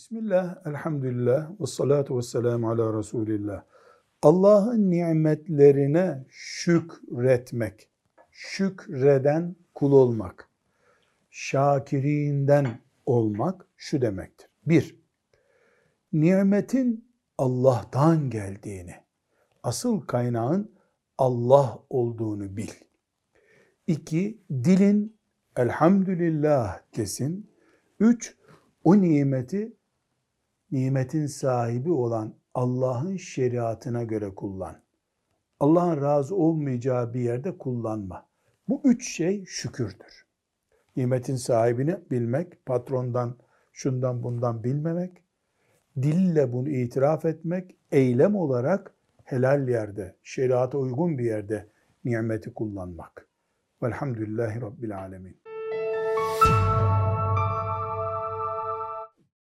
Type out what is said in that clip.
Bismillah, elhamdülillah, ve salatu ve selamu ala Resulillah. Allah'ın nimetlerine şükretmek, şükreden kul olmak, şakirinden olmak şu demektir. Bir, nimetin Allah'tan geldiğini, asıl kaynağın Allah olduğunu bil. İki, dilin elhamdülillah desin. Üç, o nimeti nimetin sahibi olan Allah'ın şeriatına göre kullan. Allah'ın razı olmayacağı bir yerde kullanma. Bu üç şey şükürdür. Nimetin sahibini bilmek, patrondan, şundan bundan bilmemek, dille bunu itiraf etmek, eylem olarak helal yerde, şeriata uygun bir yerde nimeti kullanmak. Velhamdülillahi Rabbil Alemin.